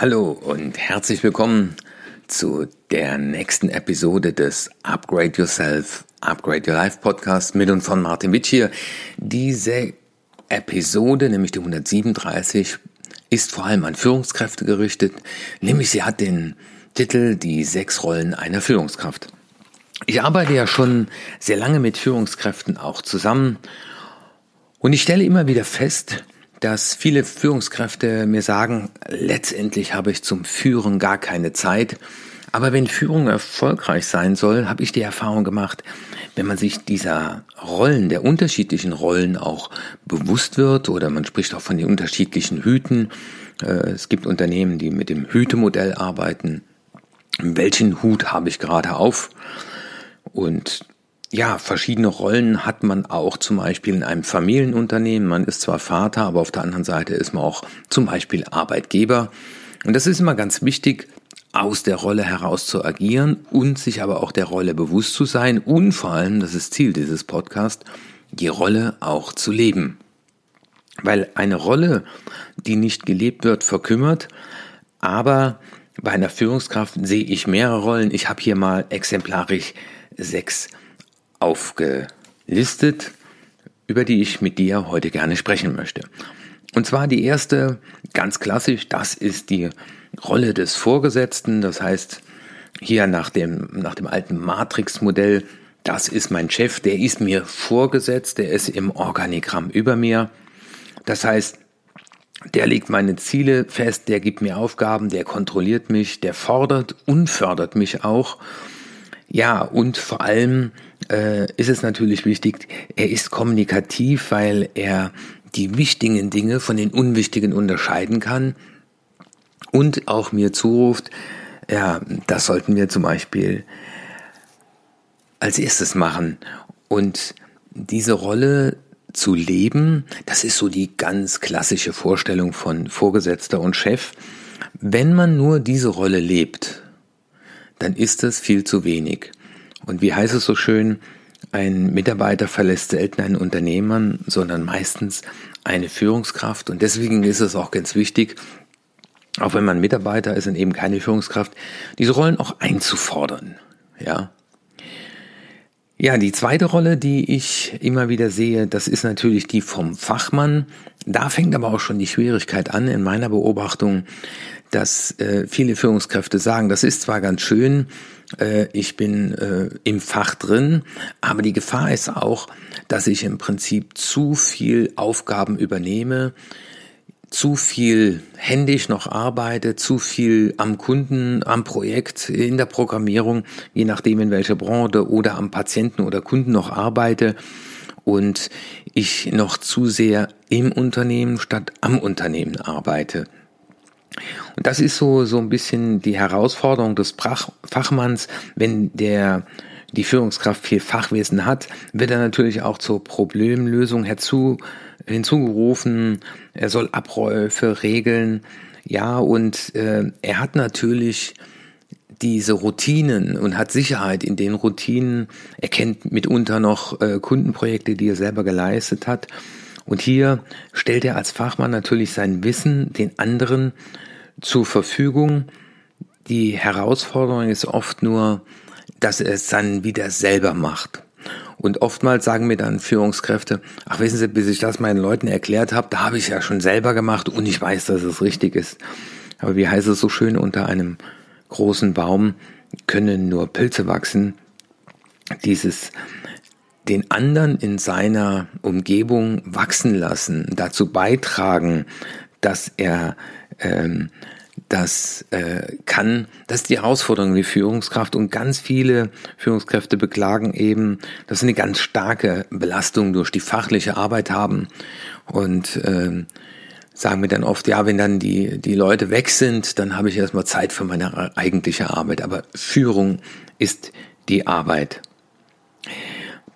Hallo und herzlich willkommen zu der nächsten Episode des Upgrade Yourself, Upgrade Your Life Podcast mit und von Martin Witsch hier. Diese Episode, nämlich die 137, ist vor allem an Führungskräfte gerichtet, nämlich sie hat den Titel Die sechs Rollen einer Führungskraft. Ich arbeite ja schon sehr lange mit Führungskräften auch zusammen und ich stelle immer wieder fest, dass viele Führungskräfte mir sagen, letztendlich habe ich zum Führen gar keine Zeit. Aber wenn Führung erfolgreich sein soll, habe ich die Erfahrung gemacht, wenn man sich dieser Rollen, der unterschiedlichen Rollen auch bewusst wird oder man spricht auch von den unterschiedlichen Hüten. Äh, es gibt Unternehmen, die mit dem Hütemodell arbeiten. Welchen Hut habe ich gerade auf? Und ja, verschiedene Rollen hat man auch zum Beispiel in einem Familienunternehmen. Man ist zwar Vater, aber auf der anderen Seite ist man auch zum Beispiel Arbeitgeber. Und das ist immer ganz wichtig, aus der Rolle heraus zu agieren und sich aber auch der Rolle bewusst zu sein und vor allem, das ist Ziel dieses Podcasts, die Rolle auch zu leben. Weil eine Rolle, die nicht gelebt wird, verkümmert, aber bei einer Führungskraft sehe ich mehrere Rollen. Ich habe hier mal exemplarisch sechs aufgelistet, über die ich mit dir heute gerne sprechen möchte. Und zwar die erste, ganz klassisch, das ist die Rolle des Vorgesetzten. Das heißt, hier nach dem, nach dem alten Matrix-Modell, das ist mein Chef, der ist mir vorgesetzt, der ist im Organigramm über mir. Das heißt, der legt meine Ziele fest, der gibt mir Aufgaben, der kontrolliert mich, der fordert und fördert mich auch. Ja, und vor allem äh, ist es natürlich wichtig, er ist kommunikativ, weil er die wichtigen Dinge von den unwichtigen unterscheiden kann und auch mir zuruft, ja, das sollten wir zum Beispiel als erstes machen. Und diese Rolle zu leben, das ist so die ganz klassische Vorstellung von Vorgesetzter und Chef. Wenn man nur diese Rolle lebt, dann ist das viel zu wenig. Und wie heißt es so schön, ein Mitarbeiter verlässt selten einen Unternehmer, sondern meistens eine Führungskraft. Und deswegen ist es auch ganz wichtig, auch wenn man Mitarbeiter ist und eben keine Führungskraft, diese Rollen auch einzufordern. Ja. Ja, die zweite Rolle, die ich immer wieder sehe, das ist natürlich die vom Fachmann. Da fängt aber auch schon die Schwierigkeit an in meiner Beobachtung, dass äh, viele Führungskräfte sagen, das ist zwar ganz schön, äh, ich bin äh, im Fach drin, aber die Gefahr ist auch, dass ich im Prinzip zu viel Aufgaben übernehme, zu viel händisch noch arbeite, zu viel am Kunden, am Projekt, in der Programmierung, je nachdem in welcher Branche oder am Patienten oder Kunden noch arbeite und ich noch zu sehr im Unternehmen statt am Unternehmen arbeite. Und das ist so, so ein bisschen die Herausforderung des Fachmanns, wenn der die Führungskraft viel Fachwissen hat, wird er natürlich auch zur Problemlösung herzu, hinzugerufen. Er soll Abläufe regeln. Ja, und äh, er hat natürlich diese Routinen und hat Sicherheit in den Routinen. Er kennt mitunter noch äh, Kundenprojekte, die er selber geleistet hat. Und hier stellt er als Fachmann natürlich sein Wissen den anderen zur Verfügung. Die Herausforderung ist oft nur, dass er es dann wieder selber macht. Und oftmals sagen mir dann Führungskräfte, ach wissen Sie, bis ich das meinen Leuten erklärt habe, da habe ich es ja schon selber gemacht und ich weiß, dass es richtig ist. Aber wie heißt es so schön, unter einem großen Baum können nur Pilze wachsen. Dieses den anderen in seiner Umgebung wachsen lassen, dazu beitragen, dass er ähm, das äh, kann, das ist die Herausforderung, die Führungskraft und ganz viele Führungskräfte beklagen eben, dass sie eine ganz starke Belastung durch die fachliche Arbeit haben und äh, sagen mir dann oft, ja, wenn dann die, die Leute weg sind, dann habe ich erstmal Zeit für meine eigentliche Arbeit. Aber Führung ist die Arbeit.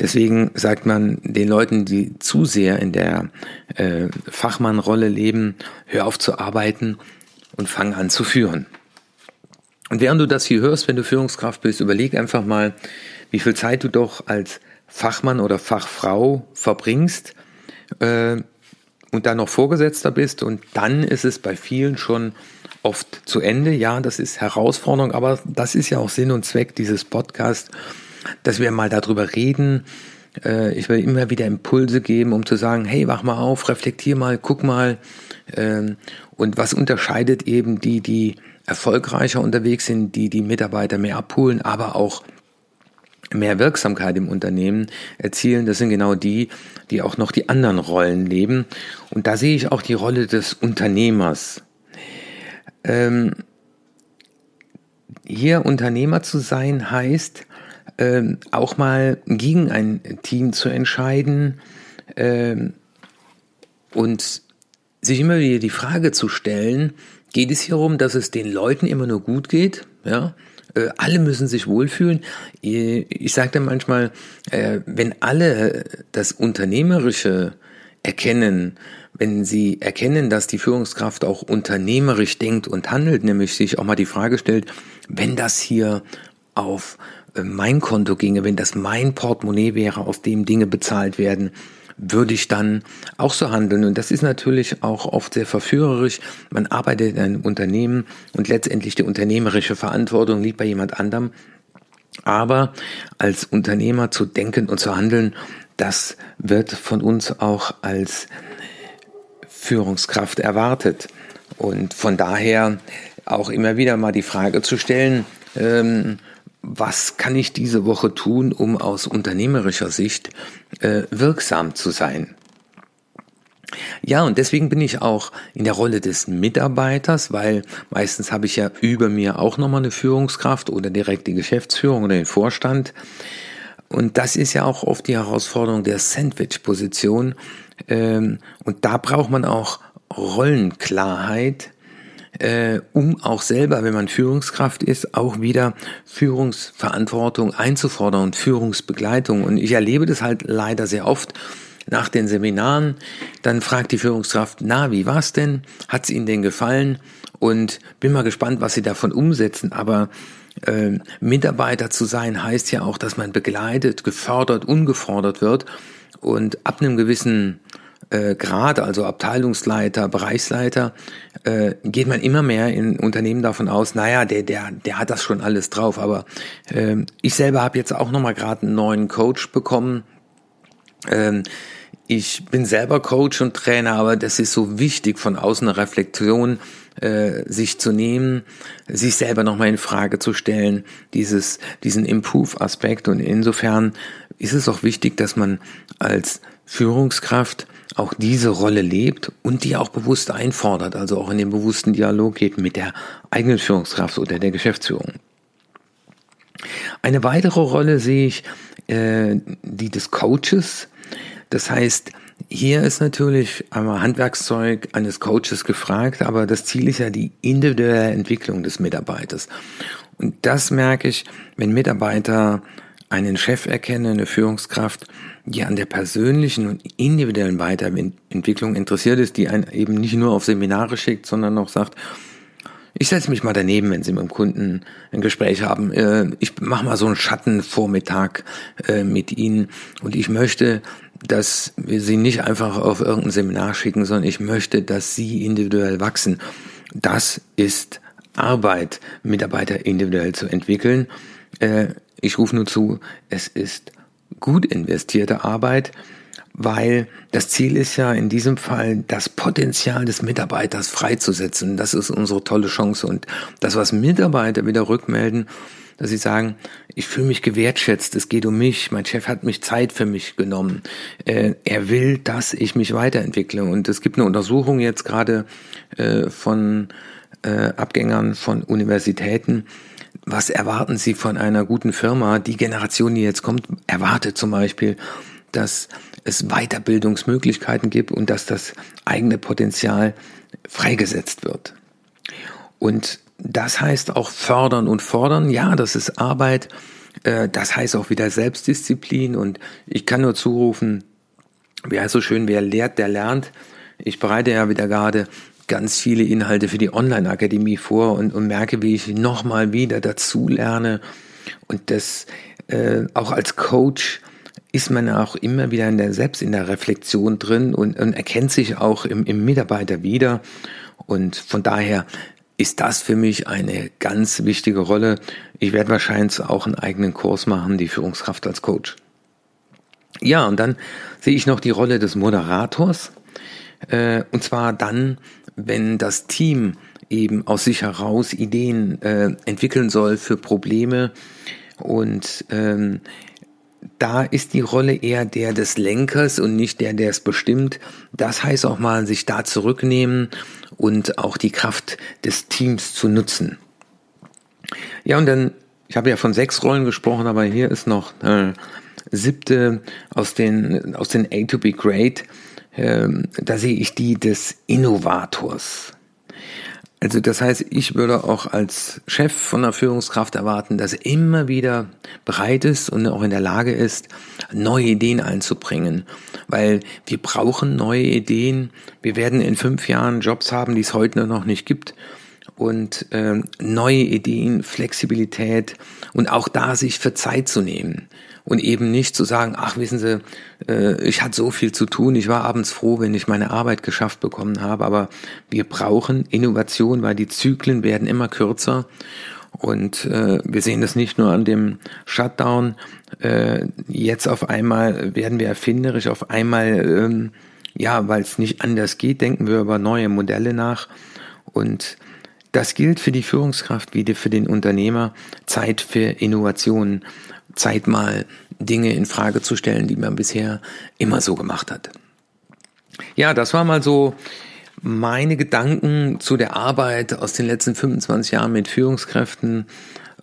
Deswegen sagt man den Leuten, die zu sehr in der äh, Fachmannrolle leben, hör auf zu arbeiten und fang an zu führen. Und während du das hier hörst, wenn du Führungskraft bist, überleg einfach mal, wie viel Zeit du doch als Fachmann oder Fachfrau verbringst äh, und dann noch Vorgesetzter bist. Und dann ist es bei vielen schon oft zu Ende. Ja, das ist Herausforderung, aber das ist ja auch Sinn und Zweck dieses Podcasts, dass wir mal darüber reden. Äh, ich will immer wieder Impulse geben, um zu sagen, hey, wach mal auf, reflektier mal, guck mal. Ähm, und was unterscheidet eben die, die erfolgreicher unterwegs sind, die die Mitarbeiter mehr abholen, aber auch mehr Wirksamkeit im Unternehmen erzielen. Das sind genau die, die auch noch die anderen Rollen leben. Und da sehe ich auch die Rolle des Unternehmers. Ähm, hier Unternehmer zu sein heißt, ähm, auch mal gegen ein Team zu entscheiden ähm, und sich immer wieder die Frage zu stellen, geht es hier um, dass es den Leuten immer nur gut geht? Ja, äh, alle müssen sich wohlfühlen. Ich sage dann manchmal, äh, wenn alle das Unternehmerische erkennen, wenn sie erkennen, dass die Führungskraft auch unternehmerisch denkt und handelt, nämlich sich auch mal die Frage stellt, wenn das hier auf äh, mein Konto ginge, wenn das mein Portemonnaie wäre, aus dem Dinge bezahlt werden, würde ich dann auch so handeln. Und das ist natürlich auch oft sehr verführerisch. Man arbeitet in einem Unternehmen und letztendlich die unternehmerische Verantwortung liegt bei jemand anderem. Aber als Unternehmer zu denken und zu handeln, das wird von uns auch als Führungskraft erwartet. Und von daher auch immer wieder mal die Frage zu stellen, ähm, was kann ich diese Woche tun, um aus unternehmerischer Sicht äh, wirksam zu sein? Ja, und deswegen bin ich auch in der Rolle des Mitarbeiters, weil meistens habe ich ja über mir auch nochmal eine Führungskraft oder direkt die Geschäftsführung oder den Vorstand. Und das ist ja auch oft die Herausforderung der Sandwich-Position. Ähm, und da braucht man auch Rollenklarheit, äh, um auch selber, wenn man Führungskraft ist, auch wieder Führungsverantwortung einzufordern und Führungsbegleitung. Und ich erlebe das halt leider sehr oft nach den Seminaren. Dann fragt die Führungskraft, na, wie war's denn? Hat's Ihnen denn gefallen? Und bin mal gespannt, was Sie davon umsetzen. Aber äh, Mitarbeiter zu sein heißt ja auch, dass man begleitet, gefördert, ungefordert wird. Und ab einem gewissen äh, Grad, also Abteilungsleiter, Bereichsleiter, äh, geht man immer mehr in Unternehmen davon aus, naja, der, der, der hat das schon alles drauf. Aber äh, ich selber habe jetzt auch nochmal gerade einen neuen Coach bekommen. Ähm, ich bin selber Coach und Trainer, aber das ist so wichtig, von außen eine Reflexion äh, sich zu nehmen, sich selber nochmal in Frage zu stellen, dieses, diesen Improve-Aspekt. Und insofern ist es auch wichtig, dass man als Führungskraft auch diese Rolle lebt und die auch bewusst einfordert, also auch in den bewussten Dialog geht mit der eigenen Führungskraft oder der Geschäftsführung. Eine weitere Rolle sehe ich, äh, die des Coaches. Das heißt, hier ist natürlich einmal Handwerkszeug eines Coaches gefragt, aber das Ziel ist ja die individuelle Entwicklung des Mitarbeiters. Und das merke ich, wenn Mitarbeiter einen Chef erkennen, eine Führungskraft, die an der persönlichen und individuellen Weiterentwicklung interessiert ist, die einen eben nicht nur auf Seminare schickt, sondern auch sagt, ich setze mich mal daneben, wenn Sie mit dem Kunden ein Gespräch haben. Äh, ich mache mal so einen Schattenvormittag äh, mit Ihnen und ich möchte, dass wir Sie nicht einfach auf irgendein Seminar schicken, sondern ich möchte, dass Sie individuell wachsen. Das ist Arbeit, Mitarbeiter individuell zu entwickeln. Ich rufe nur zu, es ist gut investierte Arbeit, weil das Ziel ist ja in diesem Fall, das Potenzial des Mitarbeiters freizusetzen. Das ist unsere tolle Chance. Und das, was Mitarbeiter wieder rückmelden, dass sie sagen, ich fühle mich gewertschätzt, es geht um mich, mein Chef hat mich Zeit für mich genommen, äh, er will, dass ich mich weiterentwickle. Und es gibt eine Untersuchung jetzt gerade äh, von äh, Abgängern von Universitäten, was erwarten Sie von einer guten Firma? Die Generation, die jetzt kommt, erwartet zum Beispiel, dass es Weiterbildungsmöglichkeiten gibt und dass das eigene Potenzial freigesetzt wird. Und das heißt auch fördern und fordern. Ja, das ist Arbeit. Äh, das heißt auch wieder Selbstdisziplin. Und ich kann nur zurufen, wer so schön, wer lehrt, der lernt. Ich bereite ja wieder gerade ganz viele Inhalte für die Online-Akademie vor und, und merke, wie ich nochmal wieder dazu lerne. Und das äh, auch als Coach ist man auch immer wieder in der, selbst in der Reflexion drin und, und erkennt sich auch im, im Mitarbeiter wieder. Und von daher ist das für mich eine ganz wichtige Rolle. Ich werde wahrscheinlich auch einen eigenen Kurs machen, die Führungskraft als Coach. Ja, und dann sehe ich noch die Rolle des Moderators. Äh, und zwar dann, wenn das Team eben aus sich heraus Ideen äh, entwickeln soll für Probleme. Und ähm, da ist die Rolle eher der des Lenkers und nicht der, der es bestimmt. Das heißt auch mal, sich da zurücknehmen und auch die Kraft des Teams zu nutzen. Ja, und dann, ich habe ja von sechs Rollen gesprochen, aber hier ist noch äh, siebte aus den, aus den A to be Great. Ähm, da sehe ich die des Innovators. Also das heißt, ich würde auch als Chef von einer Führungskraft erwarten, dass er immer wieder bereit ist und auch in der Lage ist, neue Ideen einzubringen. Weil wir brauchen neue Ideen. Wir werden in fünf Jahren Jobs haben, die es heute noch nicht gibt. Und äh, neue Ideen, Flexibilität und auch da sich für Zeit zu nehmen und eben nicht zu sagen, ach wissen Sie, äh, ich hatte so viel zu tun, ich war abends froh, wenn ich meine Arbeit geschafft bekommen habe, aber wir brauchen Innovation, weil die Zyklen werden immer kürzer. Und äh, wir sehen das nicht nur an dem Shutdown, äh, jetzt auf einmal werden wir erfinderisch, auf einmal, ähm, ja, weil es nicht anders geht, denken wir über neue Modelle nach. Und das gilt für die Führungskraft wie für den Unternehmer. Zeit für Innovationen. Zeit mal Dinge in Frage zu stellen, die man bisher immer so gemacht hat. Ja, das war mal so meine Gedanken zu der Arbeit aus den letzten 25 Jahren mit Führungskräften.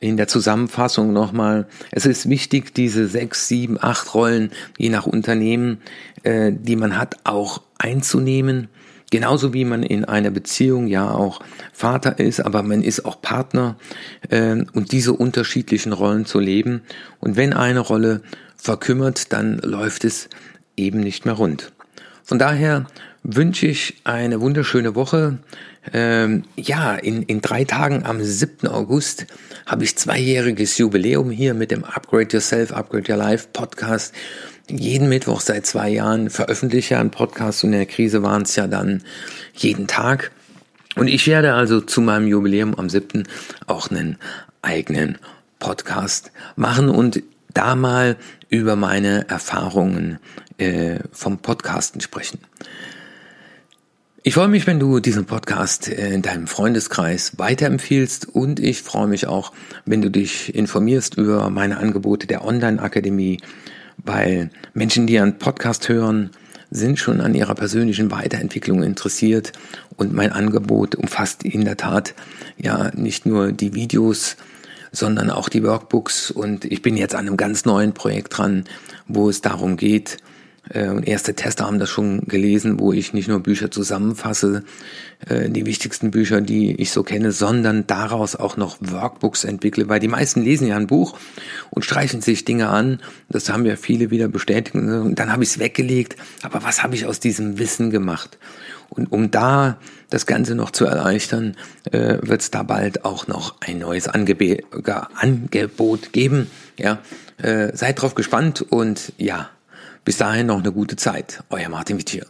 In der Zusammenfassung nochmal, es ist wichtig, diese sechs, sieben, acht Rollen, je nach Unternehmen, äh, die man hat, auch einzunehmen Genauso wie man in einer Beziehung ja auch Vater ist, aber man ist auch Partner äh, und diese unterschiedlichen Rollen zu leben. Und wenn eine Rolle verkümmert, dann läuft es eben nicht mehr rund. Von daher wünsche ich eine wunderschöne Woche. Ähm, ja, in, in drei Tagen am 7. August habe ich zweijähriges Jubiläum hier mit dem Upgrade Yourself, Upgrade Your Life Podcast jeden Mittwoch seit zwei Jahren veröffentliche einen Podcast und in der Krise waren es ja dann jeden Tag. Und ich werde also zu meinem Jubiläum am 7. auch einen eigenen Podcast machen und da mal über meine Erfahrungen äh, vom Podcasten sprechen. Ich freue mich, wenn du diesen Podcast äh, in deinem Freundeskreis weiterempfiehlst und ich freue mich auch, wenn du dich informierst über meine Angebote der Online-Akademie, weil Menschen, die einen Podcast hören, sind schon an ihrer persönlichen Weiterentwicklung interessiert und mein Angebot umfasst in der Tat ja nicht nur die Videos, sondern auch die Workbooks. Und ich bin jetzt an einem ganz neuen Projekt dran, wo es darum geht, und erste Tester haben das schon gelesen, wo ich nicht nur Bücher zusammenfasse, äh, die wichtigsten Bücher, die ich so kenne, sondern daraus auch noch Workbooks entwickle, weil die meisten lesen ja ein Buch und streichen sich Dinge an. Das haben ja viele wieder bestätigt. Und dann habe ich es weggelegt. Aber was habe ich aus diesem Wissen gemacht? Und um da das Ganze noch zu erleichtern, äh, wird es da bald auch noch ein neues Angebot geben. Ja, äh, seid drauf gespannt und ja, bis dahin noch eine gute Zeit. Euer Martin Wittier.